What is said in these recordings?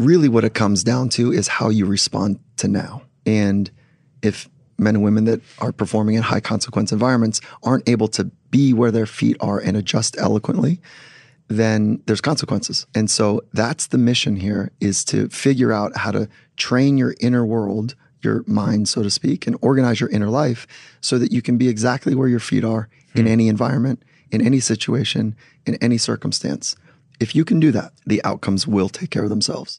really what it comes down to is how you respond to now. And if men and women that are performing in high consequence environments aren't able to be where their feet are and adjust eloquently, then there's consequences. And so that's the mission here is to figure out how to train your inner world, your mind, so to speak, and organize your inner life so that you can be exactly where your feet are in hmm. any environment, in any situation, in any circumstance. If you can do that, the outcomes will take care of themselves.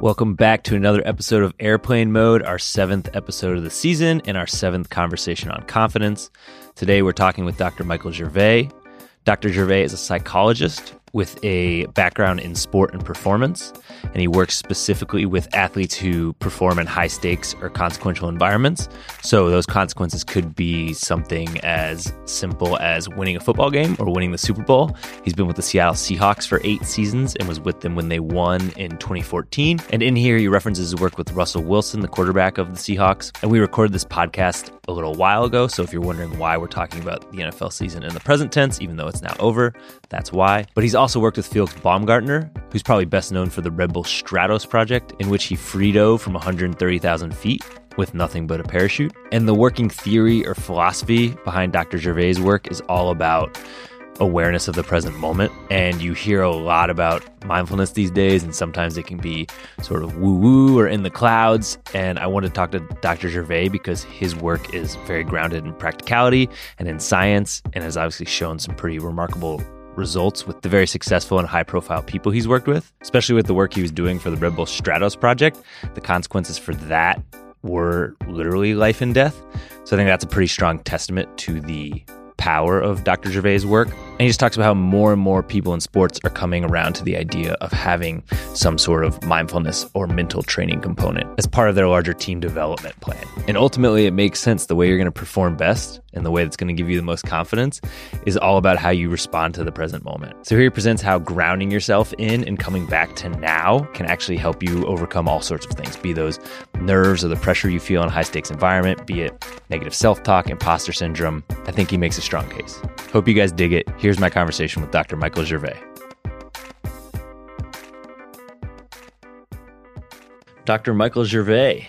Welcome back to another episode of Airplane Mode, our seventh episode of the season and our seventh conversation on confidence. Today we're talking with Dr. Michael Gervais. Dr. Gervais is a psychologist with a background in sport and performance, and he works specifically with athletes who perform in high stakes or consequential environments. So, those consequences could be something as simple as winning a football game or winning the Super Bowl. He's been with the Seattle Seahawks for eight seasons and was with them when they won in 2014. And in here, he references his work with Russell Wilson, the quarterback of the Seahawks. And we recorded this podcast a little while ago. So, if you're wondering why we're talking about the NFL season in the present tense, even though it's now over, that's why. But he's also worked with Felix Baumgartner, who's probably best known for the Red Bull Stratos project, in which he free dove from 130,000 feet with nothing but a parachute. And the working theory or philosophy behind Dr. Gervais' work is all about awareness of the present moment. And you hear a lot about mindfulness these days, and sometimes it can be sort of woo woo or in the clouds. And I want to talk to Dr. Gervais because his work is very grounded in practicality and in science and has obviously shown some pretty remarkable results with the very successful and high profile people he's worked with, especially with the work he was doing for the Red Bull Stratos project. The consequences for that were literally life and death. So I think that's a pretty strong testament to the power of Dr. Gervais' work. And he just talks about how more and more people in sports are coming around to the idea of having some sort of mindfulness or mental training component as part of their larger team development plan. And ultimately, it makes sense the way you're going to perform best and the way that's going to give you the most confidence is all about how you respond to the present moment. So here he presents how grounding yourself in and coming back to now can actually help you overcome all sorts of things, be those nerves or the pressure you feel in a high stakes environment, be it negative self talk, imposter syndrome. I think he makes a strong case. Hope you guys dig it. Here's my conversation with Dr. Michael Gervais. Dr. Michael Gervais.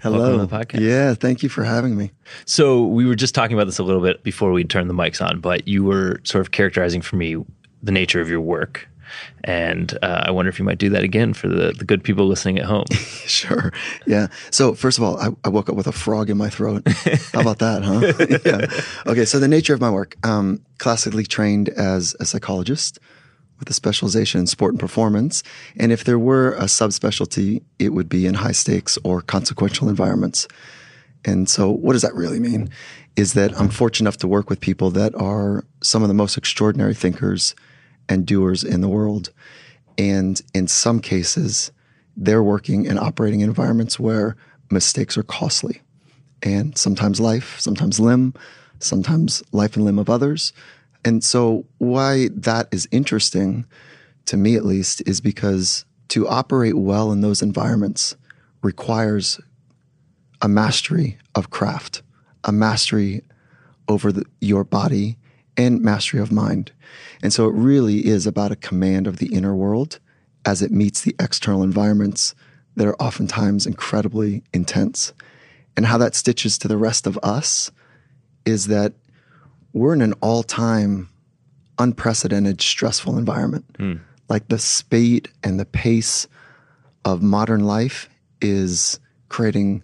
Hello. Welcome to the podcast. Yeah, thank you for having me. So, we were just talking about this a little bit before we turned the mics on, but you were sort of characterizing for me the nature of your work. And uh, I wonder if you might do that again for the, the good people listening at home. sure. Yeah. So, first of all, I, I, woke up with a frog in my throat. How about that, huh? yeah. Okay. So, the nature of my work um, classically trained as a psychologist with a specialization in sport and performance. And if there were a subspecialty, it would be in high stakes or consequential environments. And so, what does that really mean? Is that I'm fortunate enough to work with people that are some of the most extraordinary thinkers and doers in the world. And in some cases, they're working in operating environments where mistakes are costly. And sometimes life, sometimes limb, sometimes life and limb of others. And so, why that is interesting to me, at least, is because to operate well in those environments requires a mastery of craft, a mastery over the, your body, and mastery of mind. And so, it really is about a command of the inner world as it meets the external environments that are oftentimes incredibly intense. And how that stitches to the rest of us is that we're in an all time unprecedented, stressful environment. Mm. Like the speed and the pace of modern life is creating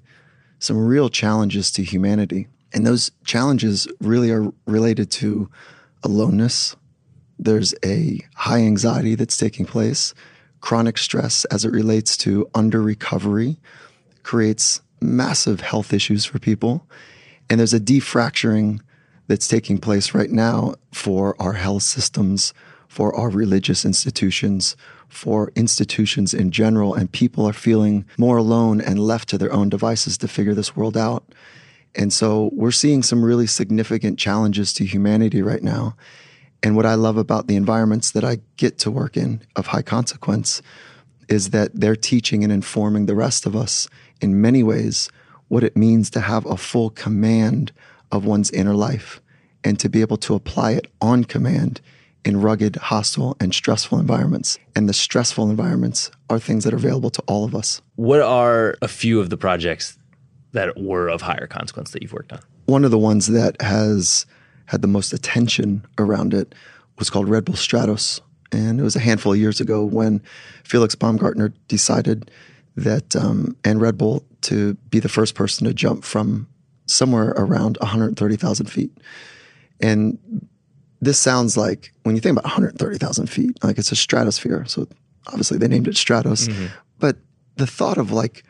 some real challenges to humanity. And those challenges really are related to aloneness. There's a high anxiety that's taking place. Chronic stress, as it relates to under recovery, creates massive health issues for people. And there's a defracturing that's taking place right now for our health systems, for our religious institutions, for institutions in general. And people are feeling more alone and left to their own devices to figure this world out. And so we're seeing some really significant challenges to humanity right now. And what I love about the environments that I get to work in of high consequence is that they're teaching and informing the rest of us in many ways what it means to have a full command of one's inner life and to be able to apply it on command in rugged, hostile, and stressful environments. And the stressful environments are things that are available to all of us. What are a few of the projects that were of higher consequence that you've worked on? One of the ones that has had the most attention around it was called Red Bull Stratos. And it was a handful of years ago when Felix Baumgartner decided that, um, and Red Bull, to be the first person to jump from somewhere around 130,000 feet. And this sounds like when you think about 130,000 feet, like it's a stratosphere. So obviously they named it Stratos. Mm-hmm. But the thought of like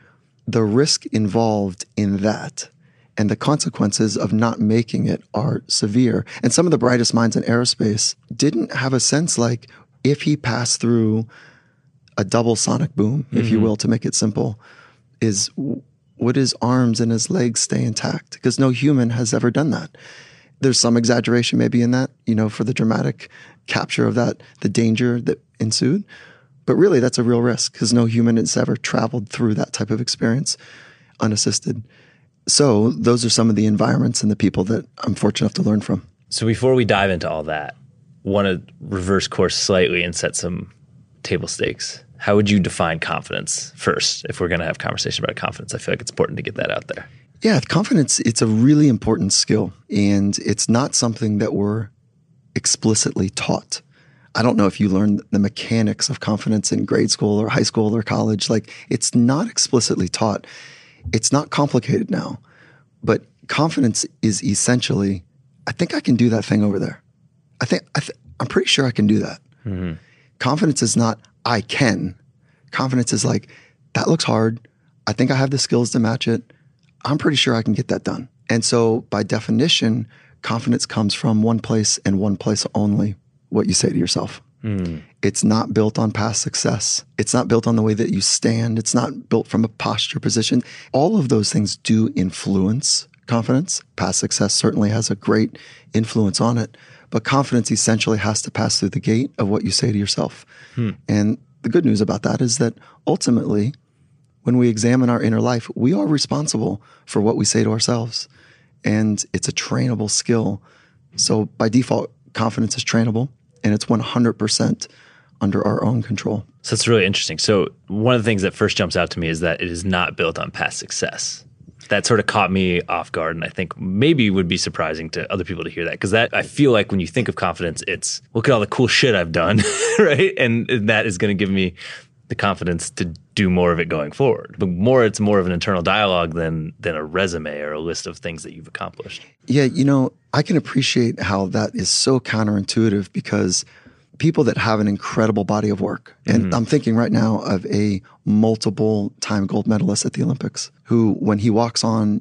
the risk involved in that and the consequences of not making it are severe. And some of the brightest minds in aerospace didn't have a sense like if he passed through a double sonic boom, if mm-hmm. you will, to make it simple, is would his arms and his legs stay intact? Because no human has ever done that. There's some exaggeration maybe in that, you know, for the dramatic capture of that, the danger that ensued. But really, that's a real risk because no human has ever traveled through that type of experience unassisted. So, those are some of the environments and the people that I'm fortunate enough to learn from. So, before we dive into all that, want to reverse course slightly and set some table stakes. How would you define confidence first if we're going to have conversation about confidence? I feel like it's important to get that out there. Yeah, confidence, it's a really important skill and it's not something that we're explicitly taught. I don't know if you learned the mechanics of confidence in grade school or high school or college. Like it's not explicitly taught. It's not complicated now, but confidence is essentially, I think I can do that thing over there. I think, I th- I'm pretty sure I can do that. Mm-hmm. Confidence is not, I can. Confidence is like, that looks hard. I think I have the skills to match it. I'm pretty sure I can get that done. And so, by definition, confidence comes from one place and one place only what you say to yourself. Mm. It's not built on past success. It's not built on the way that you stand. It's not built from a posture position. All of those things do influence confidence. Past success certainly has a great influence on it. But confidence essentially has to pass through the gate of what you say to yourself. Hmm. And the good news about that is that ultimately, when we examine our inner life, we are responsible for what we say to ourselves. And it's a trainable skill. So by default, confidence is trainable and it's 100% under our own control. So it's really interesting. So one of the things that first jumps out to me is that it is not built on past success that sort of caught me off guard and i think maybe would be surprising to other people to hear that because that i feel like when you think of confidence it's look at all the cool shit i've done right and that is going to give me the confidence to do more of it going forward but more it's more of an internal dialogue than than a resume or a list of things that you've accomplished yeah you know i can appreciate how that is so counterintuitive because people that have an incredible body of work. And mm-hmm. I'm thinking right now of a multiple time gold medalist at the Olympics who, when he walks on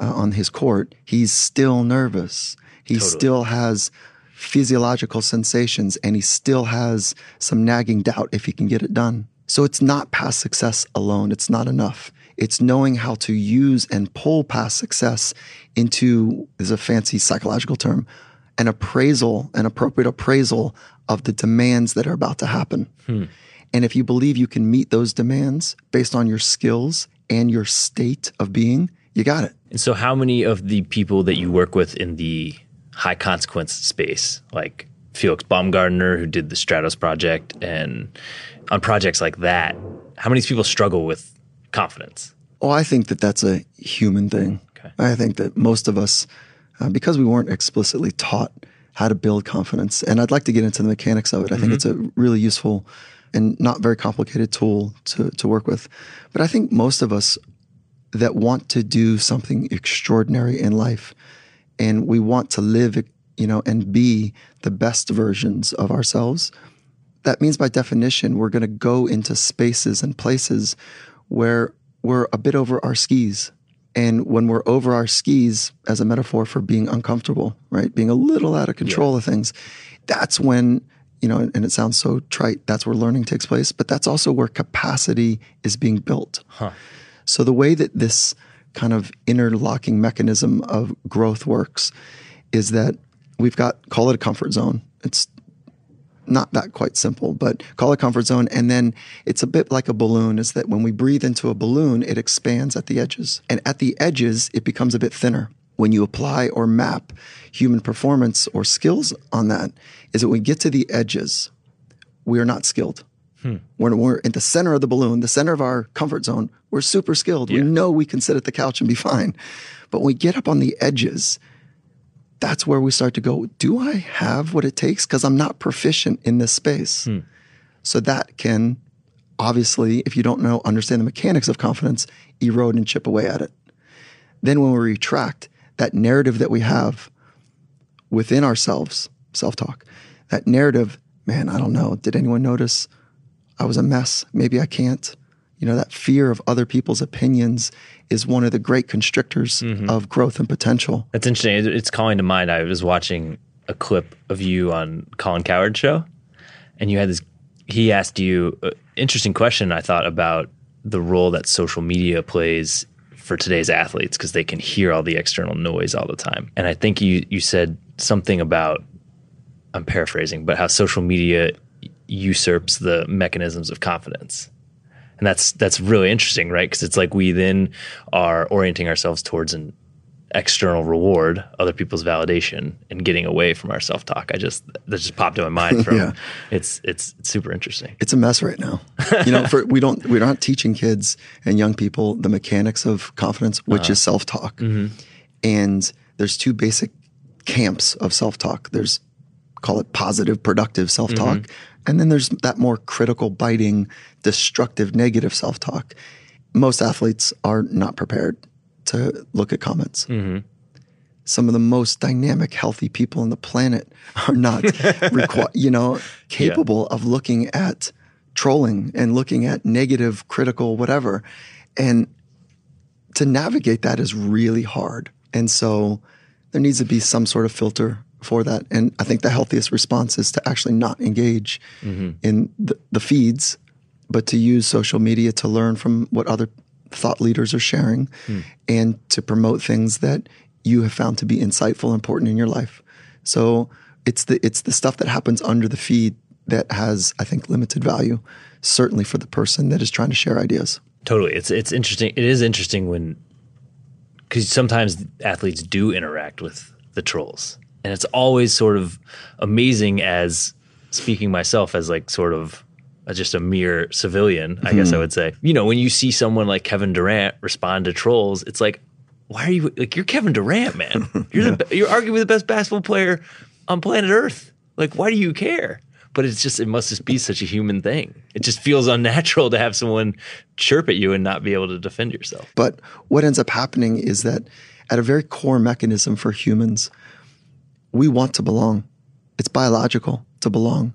uh, on his court, he's still nervous. He totally. still has physiological sensations and he still has some nagging doubt if he can get it done. So it's not past success alone. It's not enough. It's knowing how to use and pull past success into, is a fancy psychological term, an appraisal, an appropriate appraisal of the demands that are about to happen. Hmm. And if you believe you can meet those demands based on your skills and your state of being, you got it. And so, how many of the people that you work with in the high consequence space, like Felix Baumgartner, who did the Stratos project, and on projects like that, how many people struggle with confidence? Oh, I think that that's a human thing. Okay. I think that most of us, uh, because we weren't explicitly taught how to build confidence. And I'd like to get into the mechanics of it. I mm-hmm. think it's a really useful and not very complicated tool to, to work with. But I think most of us that want to do something extraordinary in life and we want to live, you know, and be the best versions of ourselves, that means by definition, we're going to go into spaces and places where we're a bit over our skis and when we're over our skis, as a metaphor for being uncomfortable, right? Being a little out of control yeah. of things, that's when, you know, and it sounds so trite, that's where learning takes place, but that's also where capacity is being built. Huh. So the way that this kind of interlocking mechanism of growth works is that we've got, call it a comfort zone. It's not that quite simple, but call it comfort zone. And then it's a bit like a balloon is that when we breathe into a balloon, it expands at the edges. And at the edges, it becomes a bit thinner. when you apply or map human performance or skills on that is that when we get to the edges, we are not skilled. Hmm. When we're in the center of the balloon, the center of our comfort zone, we're super skilled. Yeah. We know we can sit at the couch and be fine. But when we get up on the edges, that's where we start to go, do I have what it takes? Because I'm not proficient in this space. Hmm. So that can obviously, if you don't know, understand the mechanics of confidence, erode and chip away at it. Then when we retract, that narrative that we have within ourselves, self talk, that narrative, man, I don't know, did anyone notice I was a mess? Maybe I can't. You know, that fear of other people's opinions is one of the great constrictors mm-hmm. of growth and potential. That's interesting. It's calling to mind. I was watching a clip of you on Colin Cowherd show, and you had this. He asked you an interesting question. I thought about the role that social media plays for today's athletes because they can hear all the external noise all the time. And I think you you said something about I'm paraphrasing, but how social media usurps the mechanisms of confidence. And that's that's really interesting, right? Because it's like we then are orienting ourselves towards an external reward, other people's validation, and getting away from our self talk. I just that just popped in my mind. From yeah. it's, it's it's super interesting. It's a mess right now. You know, for, we don't we're not teaching kids and young people the mechanics of confidence, which uh-huh. is self talk. Mm-hmm. And there's two basic camps of self talk. There's call it positive, productive self talk. Mm-hmm. And then there's that more critical, biting, destructive, negative self talk. Most athletes are not prepared to look at comments. Mm-hmm. Some of the most dynamic, healthy people on the planet are not, requ- you know, capable yeah. of looking at trolling and looking at negative, critical, whatever. And to navigate that is really hard. And so there needs to be some sort of filter for that. And I think the healthiest response is to actually not engage mm-hmm. in the, the, feeds, but to use social media to learn from what other thought leaders are sharing mm. and to promote things that you have found to be insightful and important in your life. So it's the it's the stuff that happens under the feed that has, I think, limited value, certainly for the person that is trying to share ideas. Totally. It's it's interesting. It is interesting when because sometimes athletes do interact with the trolls and it's always sort of amazing as speaking myself as like sort of just a mere civilian, I mm-hmm. guess I would say. You know, when you see someone like Kevin Durant respond to trolls, it's like, why are you like you're Kevin Durant, man? You're yeah. the you're arguably the best basketball player on planet Earth. Like, why do you care? But it's just it must just be such a human thing. It just feels unnatural to have someone chirp at you and not be able to defend yourself. But what ends up happening is that at a very core mechanism for humans, we want to belong. It's biological to belong.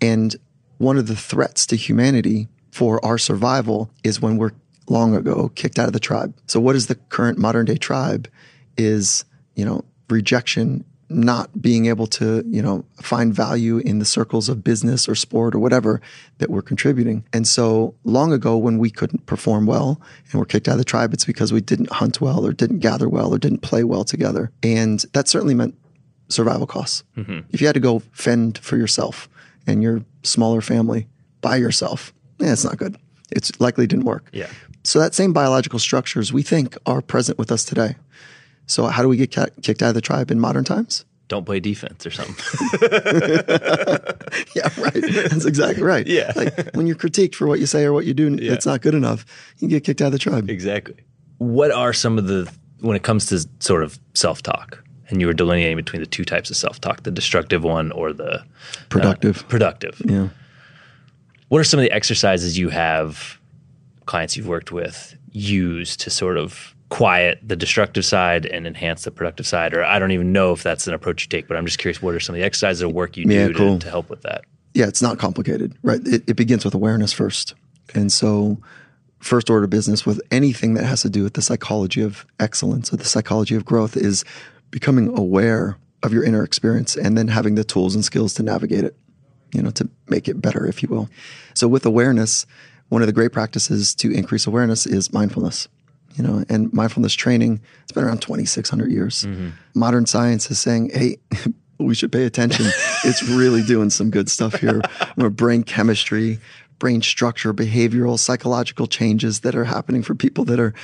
And one of the threats to humanity for our survival is when we're long ago kicked out of the tribe. So what is the current modern day tribe is, you know, rejection, not being able to, you know, find value in the circles of business or sport or whatever that we're contributing. And so long ago when we couldn't perform well and were kicked out of the tribe, it's because we didn't hunt well or didn't gather well or didn't play well together. And that certainly meant survival costs. Mm-hmm. If you had to go fend for yourself and your smaller family by yourself, yeah, it's not good. It's likely didn't work. Yeah. So that same biological structures we think are present with us today. So how do we get ca- kicked out of the tribe in modern times? Don't play defense or something. yeah, right. That's exactly right. Yeah. Like when you're critiqued for what you say or what you do, yeah. it's not good enough. You get kicked out of the tribe. Exactly. What are some of the when it comes to sort of self talk? And you were delineating between the two types of self-talk the destructive one or the productive uh, productive. yeah. What are some of the exercises you have clients you've worked with use to sort of quiet the destructive side and enhance the productive side? Or i don't even know if that's an approach you take but i'm just curious what are some of the exercises or work you do yeah, cool. to, to, help with that? Yeah it's not complicated right? It, it begins with awareness first. And so first order business with anything that has to do with the psychology of excellence or the psychology of growth is becoming aware of your inner experience and then having the tools and skills to navigate it, you know, to make it better, if you will. So with awareness, one of the great practices to increase awareness is mindfulness. You know, and mindfulness training, it's been around 2,600 years. Mm-hmm. Modern science is saying, hey, we should pay attention. it's really doing some good stuff here. Brain chemistry, brain structure, behavioral, psychological changes that are happening for people that are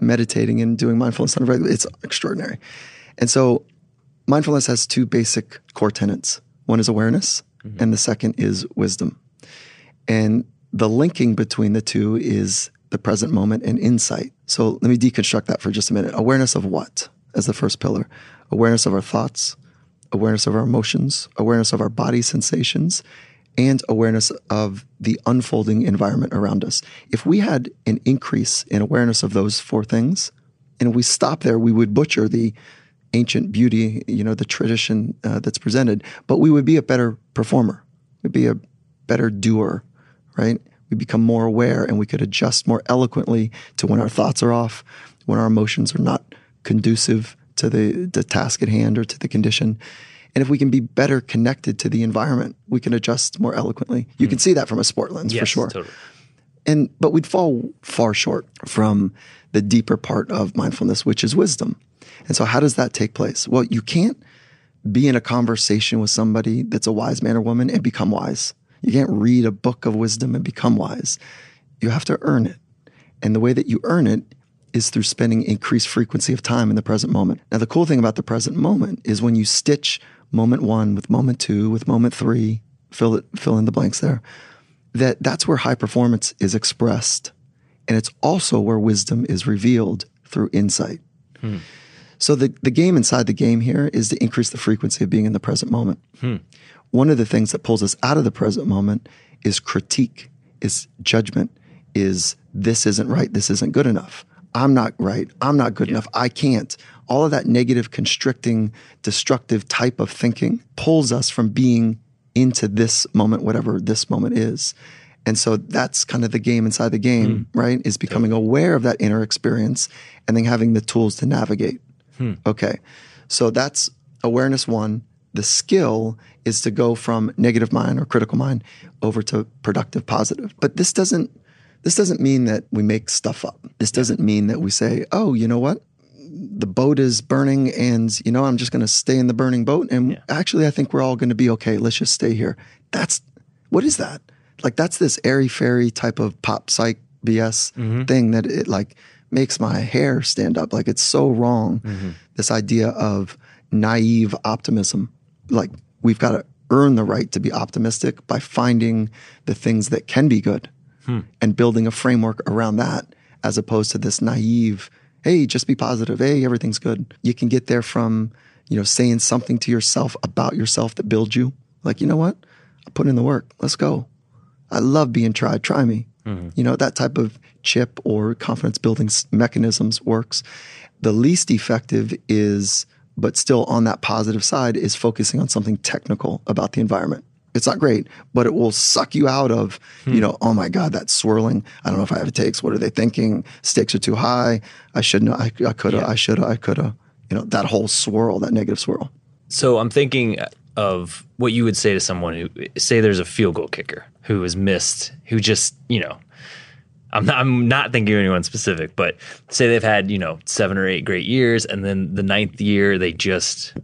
meditating and doing mindfulness on a regular, it's extraordinary. And so mindfulness has two basic core tenets. One is awareness, mm-hmm. and the second is wisdom. And the linking between the two is the present moment and insight. So let me deconstruct that for just a minute. Awareness of what as the first pillar? Awareness of our thoughts, awareness of our emotions, awareness of our body sensations, and awareness of the unfolding environment around us. If we had an increase in awareness of those four things, and we stop there, we would butcher the ancient beauty, you know, the tradition uh, that's presented, but we would be a better performer. We'd be a better doer, right? We become more aware and we could adjust more eloquently to when our thoughts are off, when our emotions are not conducive to the, the task at hand or to the condition. And if we can be better connected to the environment, we can adjust more eloquently. You mm. can see that from a sport lens yes, for sure. Totally. And but we'd fall far short from the deeper part of mindfulness, which is wisdom. And so how does that take place? Well, you can't be in a conversation with somebody that's a wise man or woman and become wise. You can't read a book of wisdom and become wise. You have to earn it. And the way that you earn it is through spending increased frequency of time in the present moment. Now, the cool thing about the present moment is when you stitch moment one with moment two with moment three, fill it, fill in the blanks there, that that's where high performance is expressed. And it's also where wisdom is revealed through insight. Hmm. So the, the game inside the game here is to increase the frequency of being in the present moment. Hmm. One of the things that pulls us out of the present moment is critique, is judgment, is this isn't right, this isn't good enough. I'm not right. I'm not good yeah. enough. I can't. All of that negative, constricting, destructive type of thinking pulls us from being into this moment, whatever this moment is. And so that's kind of the game inside the game, mm. right? Is becoming aware of that inner experience and then having the tools to navigate. Hmm. Okay. So that's awareness one. The skill is to go from negative mind or critical mind over to productive positive. But this doesn't this doesn't mean that we make stuff up. This doesn't mean that we say, oh, you know what? The boat is burning and, you know, I'm just going to stay in the burning boat. And yeah. actually, I think we're all going to be okay. Let's just stay here. That's what is that? Like, that's this airy fairy type of pop psych BS mm-hmm. thing that it like makes my hair stand up. Like, it's so wrong. Mm-hmm. This idea of naive optimism. Like, we've got to earn the right to be optimistic by finding the things that can be good hmm. and building a framework around that as opposed to this naive, hey, just be positive. Hey, everything's good. You can get there from, you know, saying something to yourself about yourself that builds you. Like, you know what? I put in the work. Let's go. I love being tried. Try me. Mm-hmm. You know, that type of chip or confidence building mechanisms works. The least effective is, but still on that positive side, is focusing on something technical about the environment. It's not great, but it will suck you out of, hmm. you know, oh my God, that's swirling. I don't know if I have takes. What are they thinking? Stakes are too high. I shouldn't, I, I could have, yeah. I should have, I could have, you know, that whole swirl, that negative swirl. So I'm thinking of what you would say to someone who, say there's a field goal kicker who has missed, who just, you know, I'm not, I'm not thinking of anyone specific, but say they've had, you know, seven or eight great years and then the ninth year they just,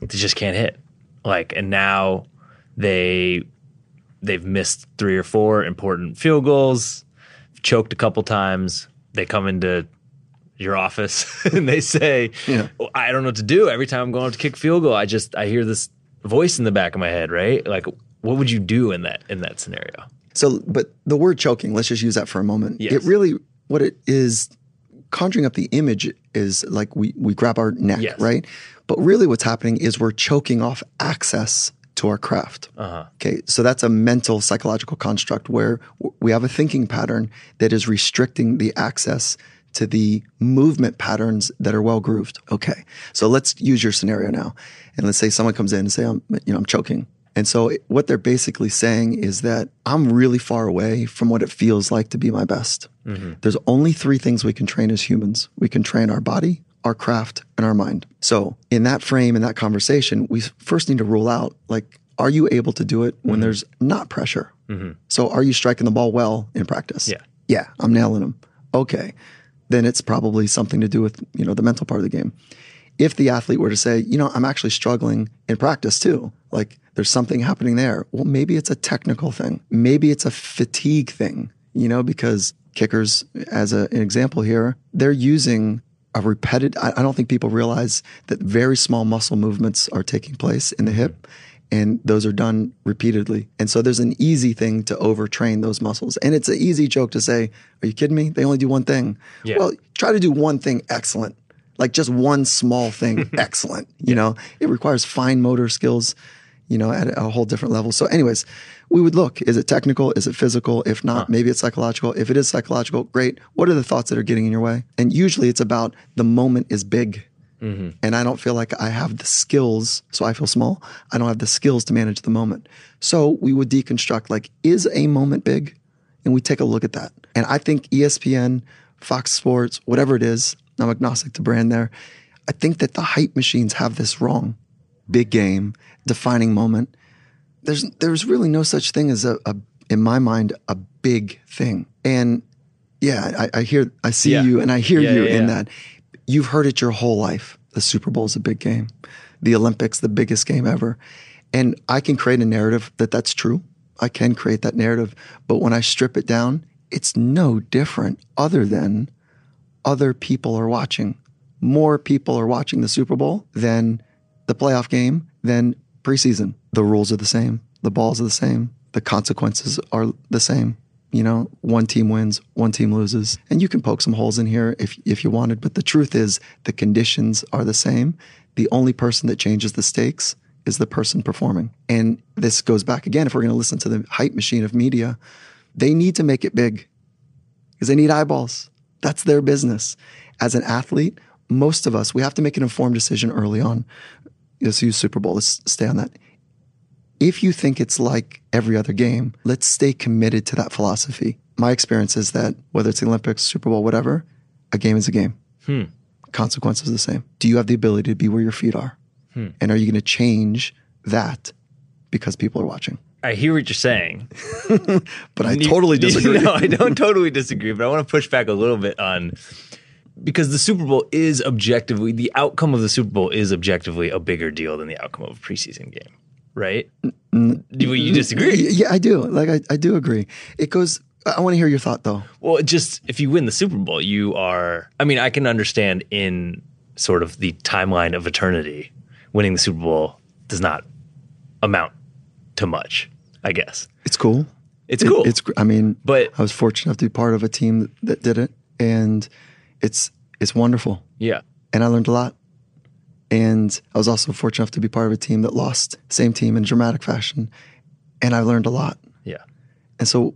they just can't hit. Like, and now they they've missed three or four important field goals, choked a couple times. They come into your office and they say, yeah. well, "I don't know what to do. Every time I'm going to kick field goal, I just I hear this voice in the back of my head, right? Like, what would you do in that in that scenario?" So, but the word choking, let's just use that for a moment. Yes. It really, what it is conjuring up the image is like we we grab our neck, yes. right? But really, what's happening is we're choking off access to our craft. Uh-huh. Okay, so that's a mental psychological construct where we have a thinking pattern that is restricting the access to the movement patterns that are well grooved. Okay, so let's use your scenario now, and let's say someone comes in and say, "I'm, you know, I'm choking." And so what they're basically saying is that I'm really far away from what it feels like to be my best. Mm-hmm. There's only three things we can train as humans. We can train our body, our craft, and our mind. So, in that frame, in that conversation, we first need to rule out like, are you able to do it when mm-hmm. there's not pressure? Mm-hmm. So, are you striking the ball well in practice? Yeah. Yeah, I'm nailing them. Okay. Then it's probably something to do with, you know, the mental part of the game. If the athlete were to say, you know, I'm actually struggling in practice too, like there's something happening there. Well, maybe it's a technical thing. Maybe it's a fatigue thing, you know, because kickers as a, an example here, they're using a repetitive, I, I don't think people realize that very small muscle movements are taking place in the hip and those are done repeatedly. And so there's an easy thing to overtrain those muscles. And it's an easy joke to say, Are you kidding me? They only do one thing. Yeah. Well, try to do one thing excellent, like just one small thing excellent. You know, it requires fine motor skills, you know, at a whole different level. So, anyways, we would look is it technical? Is it physical? If not, maybe it's psychological. If it is psychological, great. What are the thoughts that are getting in your way? And usually it's about the moment is big. Mm-hmm. And I don't feel like I have the skills, so I feel small. I don't have the skills to manage the moment. So we would deconstruct like, is a moment big? And we take a look at that. And I think ESPN, Fox Sports, whatever it is, I'm agnostic to brand there. I think that the hype machines have this wrong. Big game, defining moment. There's there's really no such thing as a, a in my mind a big thing. And yeah, I, I hear I see Yeah. you and I hear Yeah, you yeah, in that. You've heard it your whole life. The Super Bowl is a big game. The Olympics, the biggest game ever. And I can create a narrative that that's true. I can create that narrative. But when I strip it down, it's no different other than other people are watching. More people are watching the Super Bowl than the playoff game, than preseason. The rules are the same. The balls are the same. The consequences are the same. You know, one team wins, one team loses. And you can poke some holes in here if, if you wanted. But the truth is, the conditions are the same. The only person that changes the stakes is the person performing. And this goes back again, if we're going to listen to the hype machine of media, they need to make it big because they need eyeballs. That's their business. As an athlete, most of us, we have to make an informed decision early on. Let's use Super Bowl. Let's stay on that. If you think it's like every other game, let's stay committed to that philosophy. My experience is that whether it's the Olympics, Super Bowl, whatever, a game is a game. Hmm. Consequences the same. Do you have the ability to be where your feet are? Hmm. And are you going to change that because people are watching? I hear what you're saying. But I totally disagree. no, I don't totally disagree, but I want to push back a little bit on because the Super Bowl is objectively the outcome of the Super Bowl is objectively a bigger deal than the outcome of a preseason game, right? Mm, do you disagree? Yeah, I do. Like I, I do agree. It goes. I want to hear your thought though. Well, it just if you win the Super Bowl, you are. I mean, I can understand in sort of the timeline of eternity, winning the Super Bowl does not amount to much. I guess It's cool. it's It- cool. it's. gr- I mean, But- I was fortunate enough to be part of a team that did it, and it's it's wonderful, yeah, and I learned a lot. And I was also fortunate enough to be part of a team that lost, same team in dramatic fashion, and I learned a lot. yeah, And so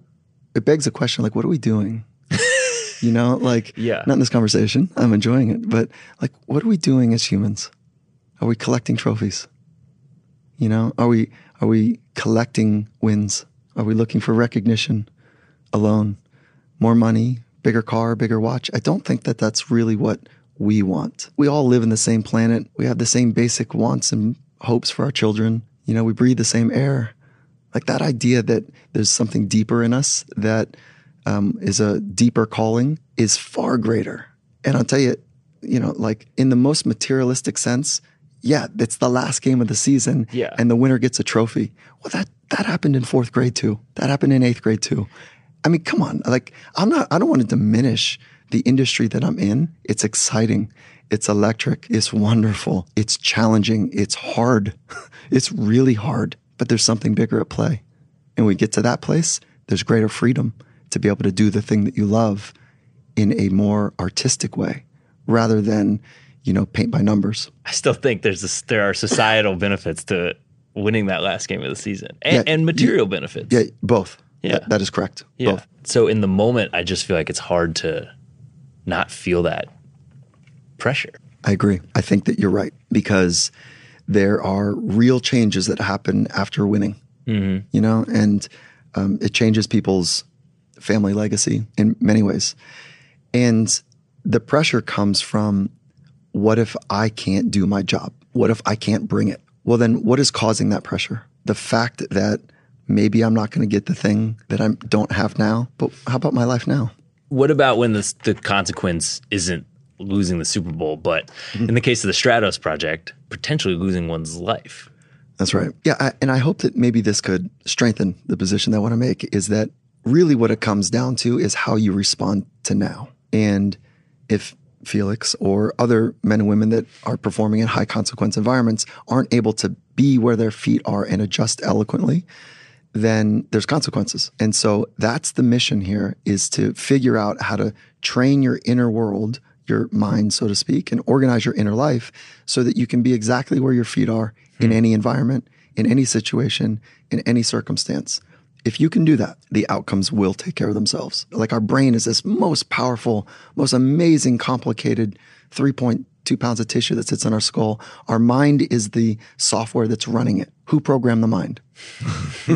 it begs a question like, what are we doing? you know, like, Yeah. not in this conversation. I'm enjoying it, but like, what are we doing as humans? Are we collecting trophies? You know, are we are we collecting wins? Are we looking for recognition alone? More money, bigger car, bigger watch? I don't think that that's really what we want. We all live in the same planet. We have the same basic wants and hopes for our children. You know, we breathe the same air like that idea that there's something deeper in us that um, is a deeper calling is far greater. And I'll tell you, you know, like in the most materialistic sense, yeah, it's the last game of the season, Yeah. and the winner gets a trophy. Well, that that happened in fourth grade too. That happened in eighth grade too. I mean, come on, like I'm not. I don't want to diminish the industry that I'm in. It's exciting. It's electric. It's wonderful. It's challenging. It's hard. it's really hard. But there's something bigger at play. And we get to that place, there's greater freedom to be able to do the thing that you love in a more artistic way rather than, you know, paint by numbers. I still think there's this, there are societal benefits to winning that last game of the season and, Yeah, and material benefits. Yeah, both. Yeah. That- that is correct. Yeah. Both. So in the moment, I just feel like it's hard to not feel that pressure. I agree. I think that you're right because there are real changes that happen after winning. Mm-hmm. You know, and um, it changes people's family legacy in many ways. And the pressure comes from what if I can't do my job? What if I can't bring it? Well, then what is causing that pressure? The fact that maybe I'm not going to get the thing that I don't have now, but how about my life now? What about when the, the consequence isn't losing the Super Bowl, but mm-hmm. in the case of the Stratos project, potentially losing one's life? That's right. Yeah, I, and I hope that maybe this could strengthen the position that I want to make is that really what it comes down to is how you respond to now. And if Felix or other men and women that are performing in high consequence environments aren't able to be where their feet are and adjust eloquently, then there's consequences. And so that's the mission here is to figure out how to train your inner world, your mind, so to speak, and organize your inner life so that you can be exactly where your feet are in hmm. any environment, in any situation, in any circumstance. If you can do that, the outcomes will take care of themselves. Like our brain is this most powerful, most amazing, complicated 3.2 pounds of tissue that sits in our skull. Our mind is the software that's running it. Who programmed the mind?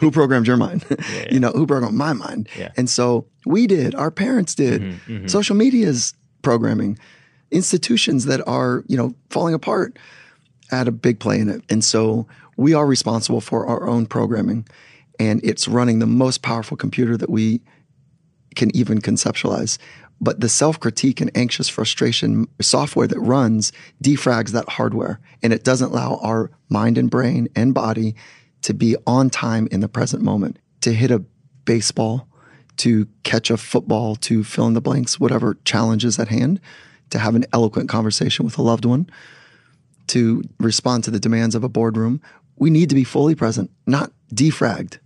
who programmed your mind? yeah. You know, who programmed my mind? Yeah. And so we did, our parents did. Mm-hmm, mm-hmm. Social media's programming, institutions that are, you know, falling apart had a big play in it. And so we are responsible for our own programming. And it's running the most powerful computer that we can even conceptualize. But the self critique and anxious frustration software that runs defrags that hardware. And it doesn't allow our mind and brain and body to be on time in the present moment, to hit a baseball, to catch a football, to fill in the blanks, whatever challenges at hand, to have an eloquent conversation with a loved one, to respond to the demands of a boardroom. We need to be fully present, not defragged.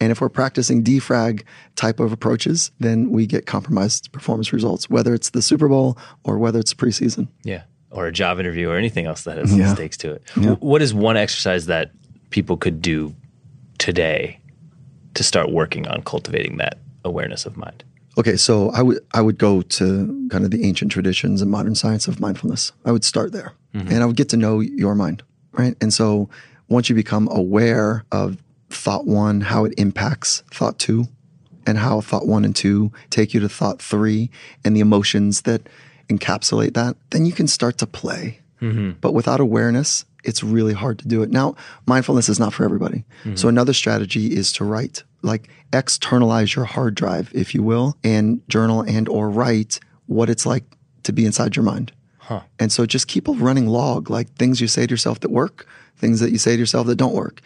And if we're practicing defrag type of approaches, then we get compromised performance results, whether it's the Super Bowl or whether it's preseason. Yeah. Or a job interview or anything else that has Yeah. stakes to it. W- What is one exercise that people could do today to start working on cultivating that awareness of mind? Okay, so I would I would go to kind of the ancient traditions and modern science of mindfulness. I would start there, mm-hmm. and I would get to know your mind, right? And so once you become aware of thought one, how it impacts thought two, and how thought one and two take you to thought three, and the emotions that encapsulate that, then you can start to play. Mm-hmm. But without awareness, it's really hard to do it. Now, mindfulness is not for everybody. Mm-hmm. So another strategy is to write, like externalize your hard drive, if you will, and journal and or write what it's like to be inside your mind. And so just keep a running log, like things you say to yourself that work, things that you say to yourself that don't work.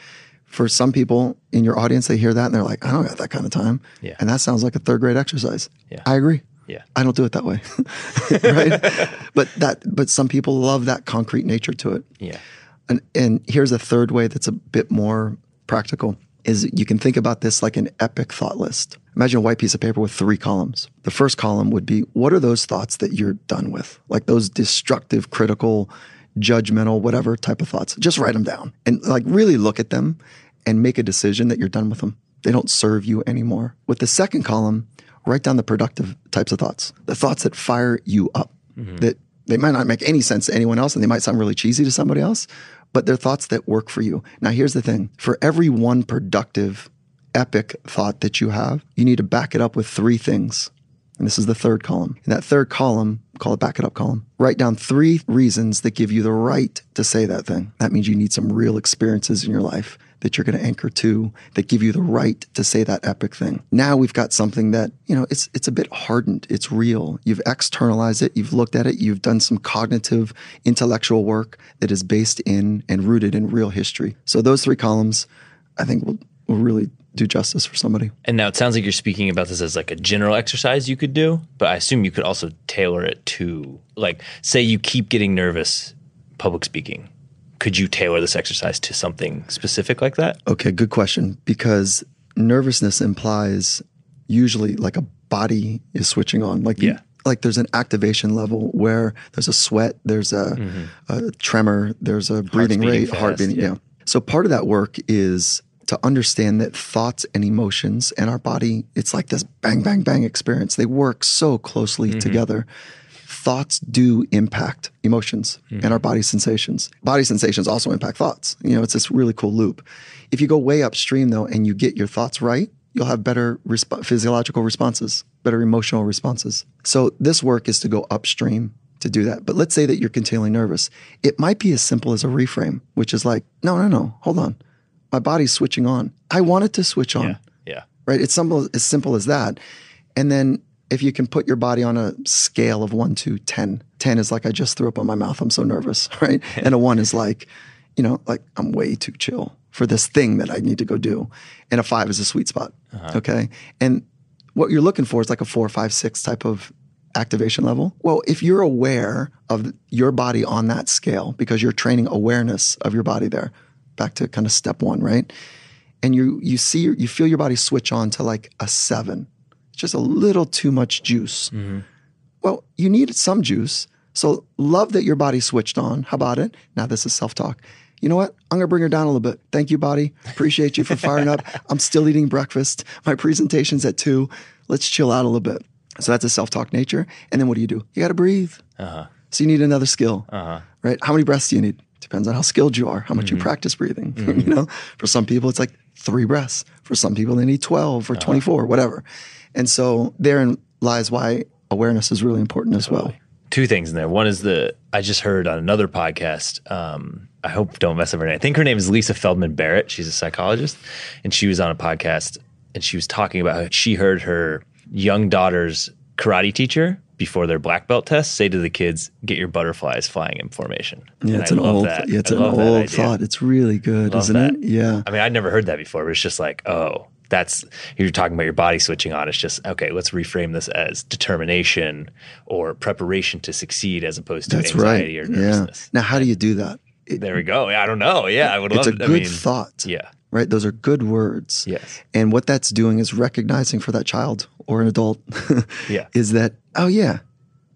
For some people in your audience, they hear that and they're like, I don't got that kind of time. Yeah. And that sounds like a third grade exercise. Yeah. I agree. Yeah. I don't do it that way. right? But that but some people love that concrete nature to it. Yeah. And and here's a third way that's a bit more practical is you can think about this like an epic thought list. Imagine a white piece of paper with three columns. The first column would be what are those thoughts that you're done with? Like those destructive, critical, judgmental, whatever type of thoughts. Just write them down and like really look at them and make a decision that you're done with them. They don't serve you anymore. With the second column, write down the productive types of thoughts, the thoughts that fire you up, mm-hmm. that they might not make any sense to anyone else and they might sound really cheesy to somebody else, but they're thoughts that work for you. Now, here's the thing for every one productive, epic thought that you have, you need to back it up with three things. And this is the third column. In that third column, call it back it up column. Write down three reasons that give you the right to say that thing. That means you need some real experiences in your life that you're going to anchor to that give you the right to say that epic thing. Now we've got something that, you know, it's it's a bit hardened. It's real. You've externalized it, you've looked at it, you've done some cognitive intellectual work that is based in and rooted in real history. So those three columns I think will will really do justice for somebody. And now it sounds like you're speaking about this as like a general exercise you could do, but I assume you could also tailor it to like say you keep getting nervous public speaking. Could you tailor this exercise to something specific like that? Okay, good question. Because nervousness implies usually like a body is switching on. Like Yeah. like there's an activation level where there's a sweat, there's a, mm-hmm. a tremor, there's a breathing rate, heart fast, beating. yeah. Yeah. So part of that work is to understand that thoughts and emotions and our body, it's like this bang, bang, bang experience. They work so closely mm-hmm. together. Thoughts do impact emotions mm-hmm. and our body sensations. Body sensations also impact thoughts. You know, it's this really cool loop. If you go way upstream though and you get your thoughts right, you'll have better resp- physiological responses, better emotional responses. So this work is to go upstream to do that. But let's say that you're continually nervous. It might be as simple as a reframe, which is like, no, no, no, hold on. My body's switching on. I want it to switch on Yeah. yeah. right? It's simple, as simple as that. And then if you can put your body on a scale of one to 10, 10 is like, I just threw up on my mouth. I'm so nervous, right? and a one is like, you know, like I'm way too chill. for this thing that I need to go do. And a five is a sweet spot. Uh-huh. Okay. And what you're looking for is like a four, five, six type of activation level. Well, if you're aware of your body on that scale, because you're training awareness of your body there, back to kind of step one, right? And you you see you feel your body switch on to like a seven, just a little too much juice. Mm-hmm. Well, you need some juice. So love that your body switched on. How about it? Now this is self-talk. You know what? I'm gonna bring her down a little bit. Thank you, body. Appreciate you for firing up. I'm still eating breakfast. My presentation's at two. Let's chill out a little bit. So that's a self-talk nature. And then what do you do? You gotta breathe. Uh-huh. So you need another skill. Uh-huh. Right? How many breaths do you need? Depends on how skilled you are, how much you mm-hmm. practice breathing. you mm-hmm. know, for some people it's like three breaths. For some people they need 12 or uh-huh. 24, whatever. And so therein lies why awareness is really important as well. Two things in there. One is the I just heard on another podcast. Um, I hope don't mess up her name. I think her name is Lisa Feldman Barrett. She's a psychologist, and she was on a podcast and she was talking about how she heard her young daughter's karate teacher before their black belt test say to the kids, "Get your butterflies flying in formation." Yeah, And it's I an old, that. yeah, it's I an old thought. It's really good, Love isn't that. it? Yeah. I mean, I'd never heard that before, but it's just like, oh, that's you're talking about your body switching on. It's just okay. Let's reframe this as determination or preparation to succeed, as opposed to That's right. anxiety or Yeah. nervousness. Now, how do you do that? It- There we go. I don't know. Yeah, I would it's love. a I good mean, thought. Yeah. Right? Those are good words. Yes. And what that's doing is recognizing for that child or an adult Yeah. is that, oh, yeah,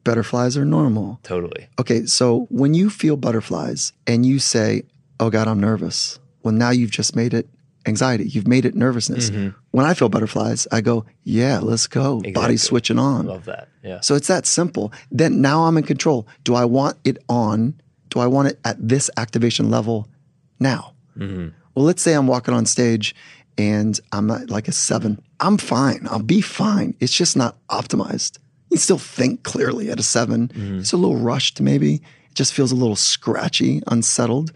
butterflies are normal. Totally. Okay, so when you feel butterflies and you say, oh God, I'm nervous, well, now you've just made it anxiety. You've made it nervousness. Mm-hmm. When I feel butterflies, I go, yeah, let's go. Exactly. Body's switching on. Love that. Yeah. So it's that simple. Then now I'm in control. Do I want it on? Do I want it at this activation level now? Mm-hmm. Well, let's say I'm walking on stage and I'm at like a seven. I'm fine. I'll be fine. It's just not optimized. You still think clearly at a 7 mm-hmm. It's a little rushed, maybe. It just feels a little scratchy, unsettled,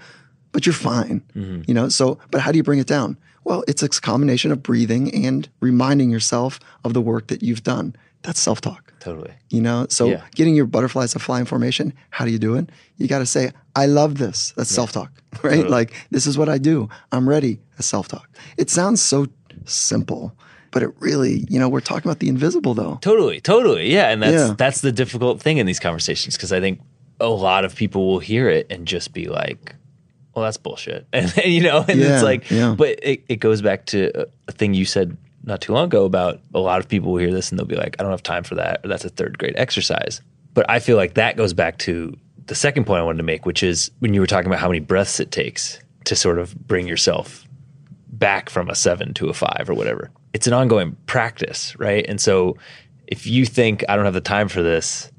but you're fine. Mm-hmm. You know, so, but how do you bring it down? Well, it's a combination of breathing and reminding yourself of the work that you've done. That's self talk Totally. you know? So Yeah. getting your butterflies to fly in formation how do you do it? You got to say i love this. That's self-talk right? Like this is what i do. I'm ready. That's self-talk. It sounds so simple but it really you know we're talking about the invisible though. Totally, totally. Yeah, and that's Yeah. that's the difficult thing in these conversations because I think a lot of people will hear it and just be like, "Well, that's bullshit," and, you know, and Yeah, it's like, yeah. but it, it goes back to a thing you said not too long ago about a lot of people will hear this and they'll be like, "I don't have time for that," or "That's a third grade exercise." But I feel like that goes back to the second point I wanted to make, which is when you were talking about how many breaths it takes to sort of bring yourself back from a seven to a five or whatever. It's an ongoing practice, right? And so if you think I don't have the time for this,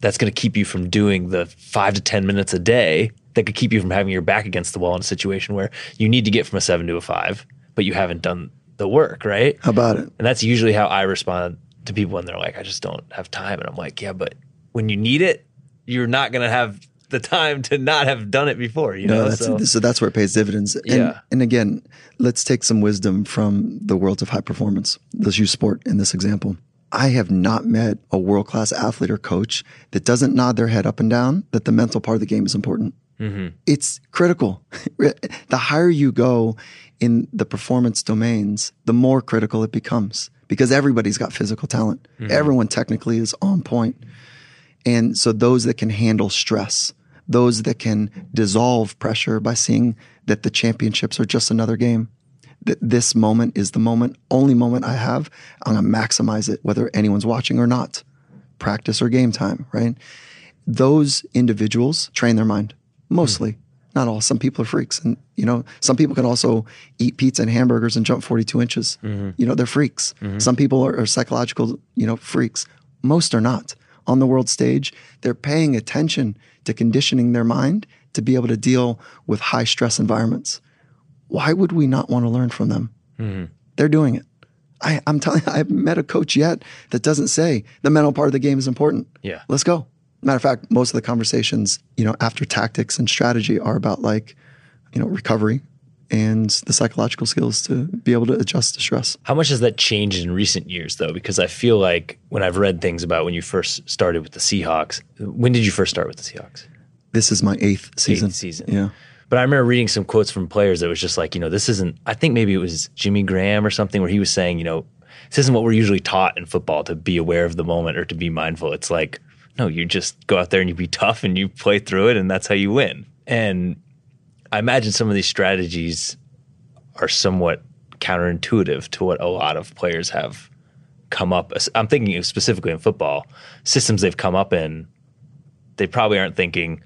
that's going to keep you from doing the five to 10 minutes a day that could keep you from having your back against the wall in a situation where you need to get from a seven to a five, but you haven't done the work, right? how about it And that's usually how I respond to people when they're like, I just don't have time. And I'm like, yeah, but when you need it, you're not going to have the time to not have done it before, you know? that's, so, so, that's where it pays dividends. And, Yeah. and again, let's take some wisdom from the worlds of high performance. Let's use sport in this example. I have not met a world class athlete or coach that doesn't nod their head up and down that the mental part of the game is important. Mm-hmm. It's critical. the higher you go in the performance domains, the more critical it becomes because everybody's got physical talent. Mm-hmm. Everyone technically is on point. And so those that can handle stress, those that can dissolve pressure by seeing that the championships are just another game. That this moment is the moment, only moment I have. I'm gonna maximize it, whether anyone's watching or not, practice or game time, right? Those individuals train their mind mostly. Not all. Some people are freaks, and you know, some people can also eat pizza and hamburgers and jump 42 inches. Mm-hmm. You know, they're freaks. Mm-hmm. Some people are, are psychological, you know, freaks. Most are not. On the world stage, they're paying attention to conditioning their mind to be able to deal with high stress environments. Why would we not want to learn from them? Mm-hmm. They're doing it. I, I'm telling you, I haven't met a coach yet that doesn't say the mental part of the game is important. Yeah. Let's go. Matter of fact, most of the conversations, you know, after tactics and strategy are about like, you know, recovery and the psychological skills to be able to adjust to stress. How much has that changed in recent years, though? Because I feel like when I've read things about when you first started with the Seahawks, when did you first start with the Seahawks? This is my eighth season. season. Yeah. But I remember reading some quotes from players that was just like, you know, this isn't, I think maybe it was Jimmy Graham or something where he was saying, you know, this isn't what we're usually taught in football to be aware of the moment or to be mindful. It's like, no, you just go out there and you be tough and you play through it and that's how you win. And I imagine some of these strategies are somewhat counterintuitive to what a lot of players have come up. I'm thinking specifically in football, systems they've come up in, they probably aren't thinking,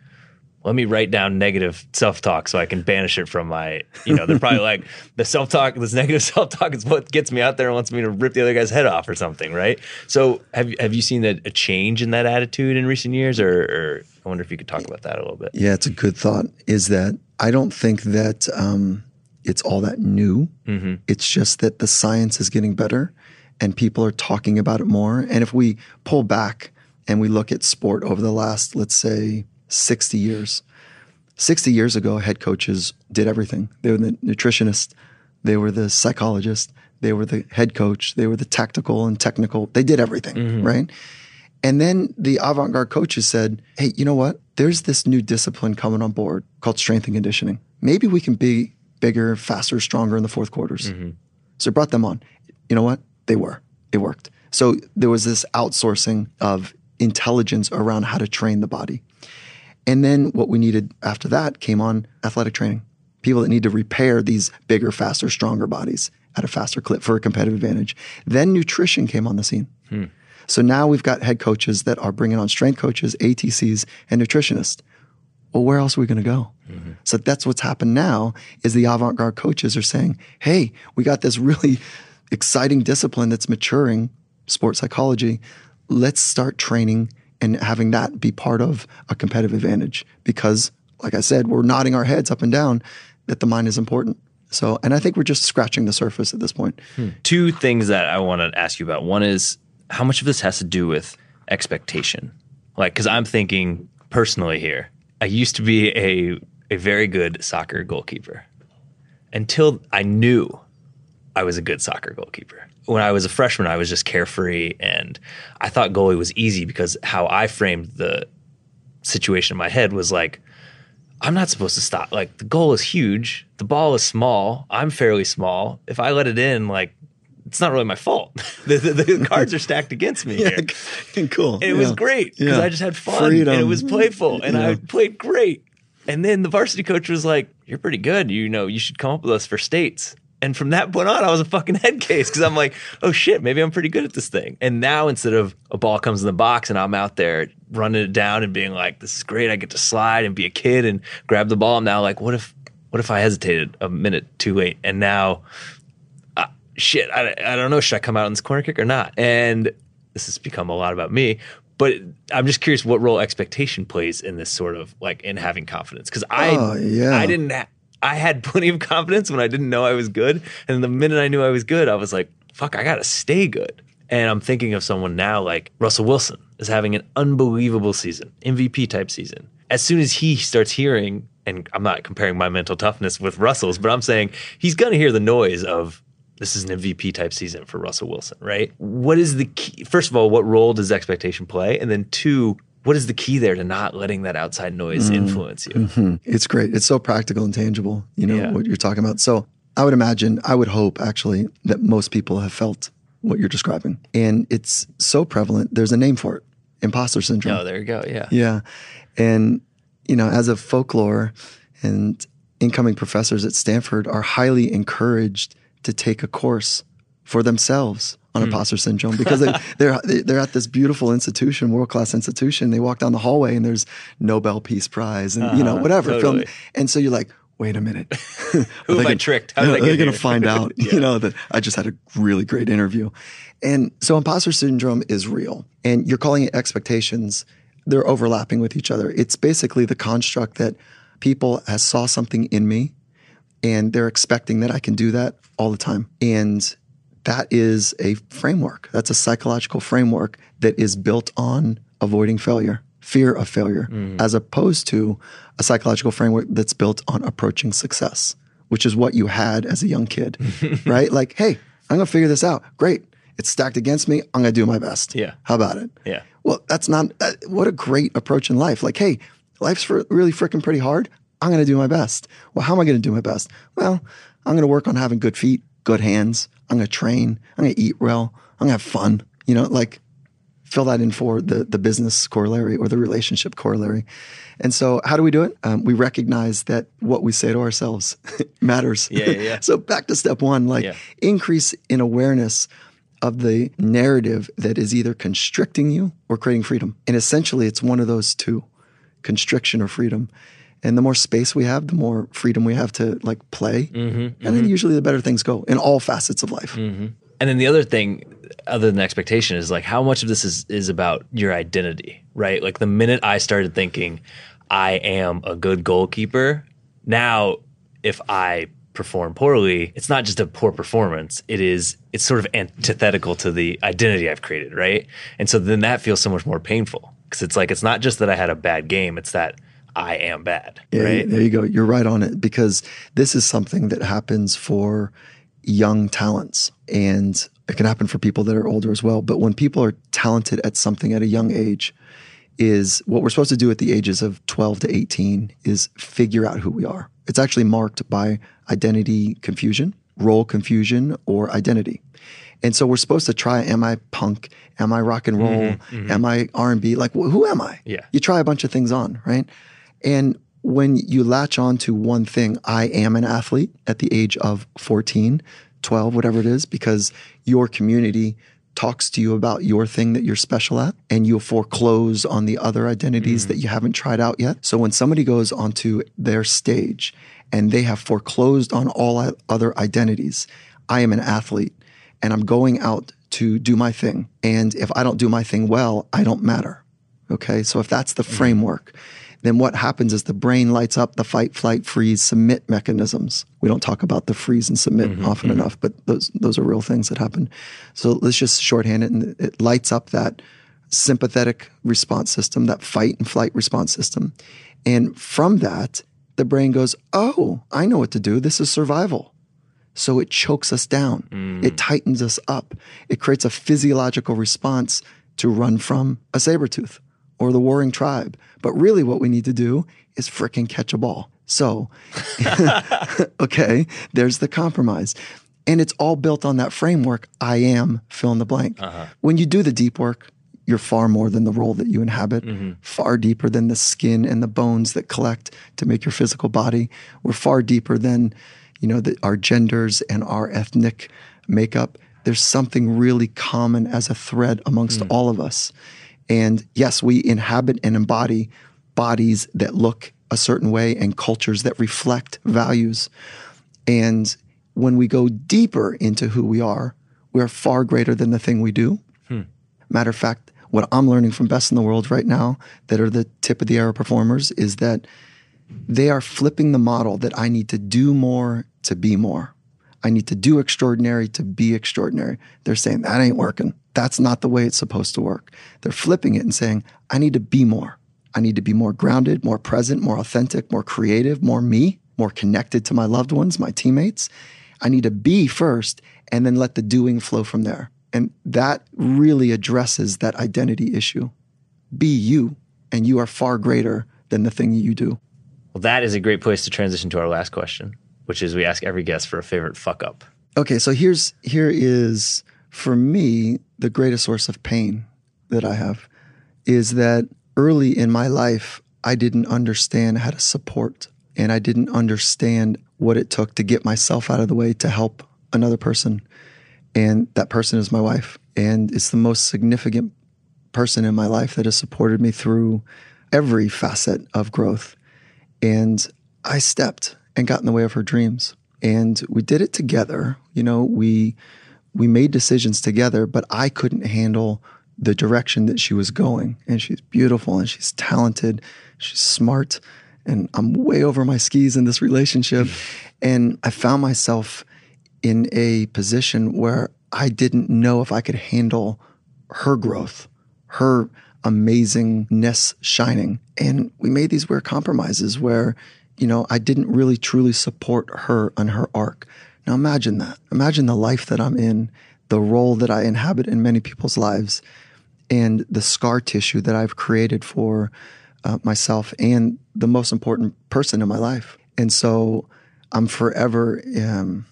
let me write down negative self talk so I can banish it from my, you know, they're probably like, the self talk, this negative self talk is what gets me out there and wants me to rip the other guy's head off or something, right? So have, have you seen a, a change in that attitude in recent years? Or, or, I wonder if you could talk about that a little bit. Yeah, it's a good thought. Is that I don't think that um, it's all that new. Mm-hmm. It's just that the science is getting better and people are talking about it more. And if we pull back and we look at sport over the last, let's say, 60 years. 60 years ago, head coaches did everything. They were the nutritionist, they were the psychologist, they were the head coach, they were the tactical and technical. They did everything, mm-hmm. right? And then the avant garde coaches said, hey, you know what? There's this new discipline coming on board called strength and conditioning. Maybe we can be bigger, faster, stronger in the fourth quarters. Mm-hmm. So brought them on. You know what? They were. It worked. So there was this outsourcing of intelligence around how to train the body. And then what we needed after that came on athletic training. People that need to repair these bigger, faster, stronger bodies at a faster clip for a competitive advantage. Then nutrition came on the scene. Hmm. So now we've got head coaches that are bringing on strength coaches, ATCs, and nutritionists. Well, where else are we going to go? Mm-hmm. So that's what's happened now is the avant-garde coaches are saying, "Hey, we got this really exciting discipline that's maturing, sports psychology. Let's start training and having that be part of a competitive advantage because like I said, we're nodding our heads up and down that the mind is important. So, and I think we're just scratching the surface at this point. Hmm. Two things that I want to ask you about. One is how much of this has to do with expectation? Like, because I'm thinking personally here, I used to be a, a very good soccer goalkeeper until I knew I was a good soccer goalkeeper. When I was a freshman, I was just carefree and I thought goalie was easy because how I framed the situation in my head was like, I'm not supposed to stop. Like the goal is huge, the ball is small. I'm fairly small. If I let it in, like it's not really my fault. the, the, the, cards are stacked against me yeah, here. Cool. And it yeah. was great because yeah. I just had fun Freedom. and it was playful and I played great. And then the varsity coach was like, "You're pretty good. You know, you should come up with us for states." And from that point on, I was a fucking head case because I'm like, "Oh shit, maybe I'm pretty good at this thing." And now instead of a ball comes in the box and I'm out there running it down and being like, "This is great. I get to slide and be a kid and grab the ball." I'm now like, "What if, what if I hesitated a minute too late?" And now uh, shit, I, I don't know, should I come out on this corner kick or not? And this has become a lot about me. But I'm just curious what role expectation plays in this sort of like in having confidence because I oh, yeah. I didn't ha- I had plenty of confidence when I didn't know I was good, and the minute I knew I was good, I was like, fuck, I gotta stay good. And I'm thinking of someone now like Russell Wilson is having an unbelievable season, MVP type season. As soon as he starts hearing, and I'm not comparing my mental toughness with Russell's, but I'm saying he's gonna hear the noise of this is an MVP type season for Russell Wilson, right? What is the key? First of all, what role does expectation play? And then two, what is the key there to not letting that outside noise mm influence you? Mm-hmm. It's great. It's so practical and tangible, you know, yeah. what you're talking about. So I would imagine, I would hope actually that most people have felt what you're describing. And it's so prevalent. There's a name for it imposter syndrome. Oh, there you go. Yeah. Yeah. And, you know, as a folklore and incoming professors at Stanford are highly encouraged to take a course for themselves on mm. imposter syndrome because they, they're they're at this beautiful institution, world class institution. They walk down the hallway and there's Nobel Peace Prize and uh-huh, you know uh-huh. whatever. Totally. Film, and so you're like, wait a minute, who am I tricked? How did I they're going to find out, yeah. you know, that I just had a really great interview. And so imposter syndrome is real, and you're calling it expectations. They're overlapping with each other. It's basically the construct that people has saw something in me and they're expecting that I can do that all the time. And that is a framework. That's a psychological framework that is built on avoiding failure, fear of failure, mm. as opposed to a psychological framework that's built on approaching success, which is what you had as a young kid, right? Like, hey, I'm going to figure this out. Great. It's stacked against me. I'm going to do my best. Yeah. How about it? Yeah. Well, that's not, uh, what a great approach in life. Like, hey, life's for, really freaking pretty hard. I'm going to do my best. Well, how am I going to do my best? Well, I'm going to work on having good feet, good hands. I'm going to train. I'm going to eat well. I'm going to have fun. You know, like fill that in for the the business corollary or the relationship corollary. And so, how do we do it? Um, we recognize that what we say to ourselves matters. Yeah, yeah, yeah. so back to step one, like Yeah. increase in awareness of the narrative that is either constricting you or creating freedom. And essentially, it's one of those two, constriction or freedom. And the more space we have, the more freedom we have to like play. Mm-hmm, and then usually the better things go in all facets of life. And then the other thing, other than expectation, is like how much of this is is about your identity, right? Like the minute I started thinking, I am a good goalkeeper. Now, if I perform poorly, it's not just a poor performance. It is it's sort of antithetical to the identity I've created, right? And so then that feels so much more painful because it's like it's not just that I had a bad game; it's that I am bad, Yeah, right? there you go. You're right on it because this is something that happens for young talents and it can happen for people that are older as well. But when people are talented at something at a young age, is what we're supposed to do at the ages of 12 to 18 is figure out who we are. It's actually marked by identity confusion, role confusion, or identity. And so we're supposed to try am I punk? Am I rock and roll? Mm-hmm, mm-hmm. Am I R&B? Like wh- who am I? Yeah. You try a bunch of things on, right? And when you latch on to one thing, I am an athlete at the age of 14, 12, whatever it is, because your community talks to you about your thing that you're special at and you'll foreclose on the other identities mm. that you haven't tried out yet. So when somebody goes onto their stage and they have foreclosed on all other identities, I am an athlete and I'm going out to do my thing. And if I don't do my thing well, I don't matter. Okay. So if that's the mm. framework, then what happens is the brain lights up the fight, flight, freeze, submit mechanisms. We don't talk about the freeze and submit mm-hmm, often mm-hmm. enough, but those those are real things that happen. So let's just shorthand it, and it lights up that sympathetic response system, that fight and flight response system, and from that, the brain goes, "Oh, I know what to do. This is survival." So it chokes us down. Mm. It tightens us up. It creates a physiological response to run from a saber tooth or the warring tribe. But really, what we need to do is fricking catch a ball. So, okay, there's the compromise. And it's all built on that framework I am fill in the blank. Uh-huh. When you do the deep work, you're far more than the role that you inhabit, mm-hmm. far deeper than the skin and the bones that collect to make your physical body. We're far deeper than, you know, the, our genders and our ethnic makeup. There's something really common as a thread amongst mm. all of us. And yes, we inhabit and embody bodies that look a certain way and cultures that reflect values. And when we go deeper into who we are, we're far greater than the thing we do. Hmm. Matter of fact, what I'm learning from Best in the World right now that are the tip of the arrow performers is that they are flipping the model that I need to do more to be more. I need to do extraordinary to be extraordinary. They're saying that ain't working. That's not the way it's supposed to work. They're flipping it and saying, I need to be more. I need to be more grounded, more present, more authentic, more creative, more me, more connected to my loved ones, my teammates. I need to be first and then let the doing flow from there. And that really addresses that identity issue. Be you, and you are far greater than the thing you do. Well, that is a great place to transition to our last question, which is we ask every guest for a favorite fuck up. Okay, so here's here is for me the greatest source of pain that I have is that early in my life I didn't understand how to support and I didn't understand what it took to get myself out of the way to help another person. And that person is my wife. And it's the most significant person in my life that has supported me through every facet of growth. And I stepped and got in the way of her dreams. And we did it together. You know, we we made decisions together, but I couldn't handle the direction that she was going. And she's beautiful and she's talented, she's smart, and I'm way over my skis in this relationship. Mm-hmm. And I found myself in a position where I didn't know if I could handle her growth, her amazingness shining. And we made these weird compromises where, you know, I didn't really truly support her on her arc. Now imagine that. Imagine the life that I'm in, the role that I inhabit in many people's lives, and the scar tissue that I've created for uh, myself and the most important person in my life. And so I'm forever um,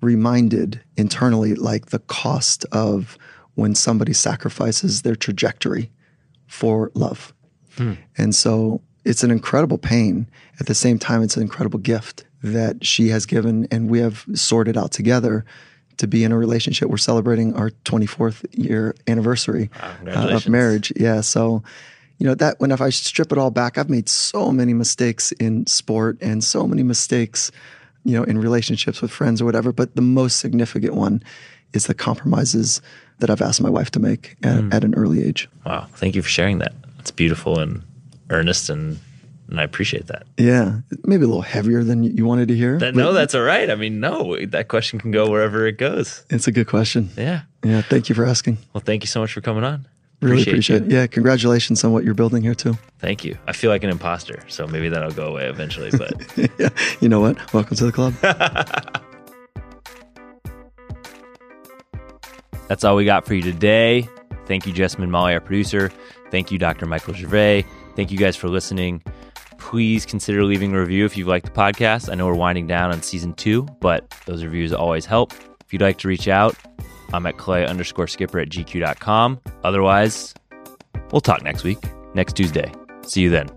reminded internally, like the cost of when somebody sacrifices their trajectory for love. Hmm. And so it's an incredible pain. At the same time, it's an incredible gift that she has given and we have sorted out together to be in a relationship. We're celebrating our 24th year anniversary wow, uh, of marriage. Yeah. So, you know, that when if I strip it all back, I've made so many mistakes in sport and so many mistakes, you know, in relationships with friends or whatever. But the most significant one is the compromises that I've asked my wife to make at, mm. at an early age. Wow. Thank you for sharing that. It's beautiful and earnest and and I appreciate that. Yeah, maybe a little heavier than you wanted to hear. That, no, that's all right. I mean, no, that question can go wherever it goes. It's a good question. Yeah. Yeah. Thank you for asking. Well, thank you so much for coming on. Really appreciate, appreciate it. Yeah, congratulations on what you're building here too. Thank you. I feel like an imposter, so maybe that'll go away eventually. But yeah, you know what? Welcome to the club. That's all we got for you today. Thank you, Jessamine Molly, our producer. Thank you, Dr. Michael Gervais. Thank you guys for listening. Please consider leaving a review if you've liked the podcast. I know we're winding down on season two, but those reviews always help. If you'd like to reach out, I'm at clay underscore skipper at gq.com. Otherwise, we'll talk next week, next Tuesday. See you then.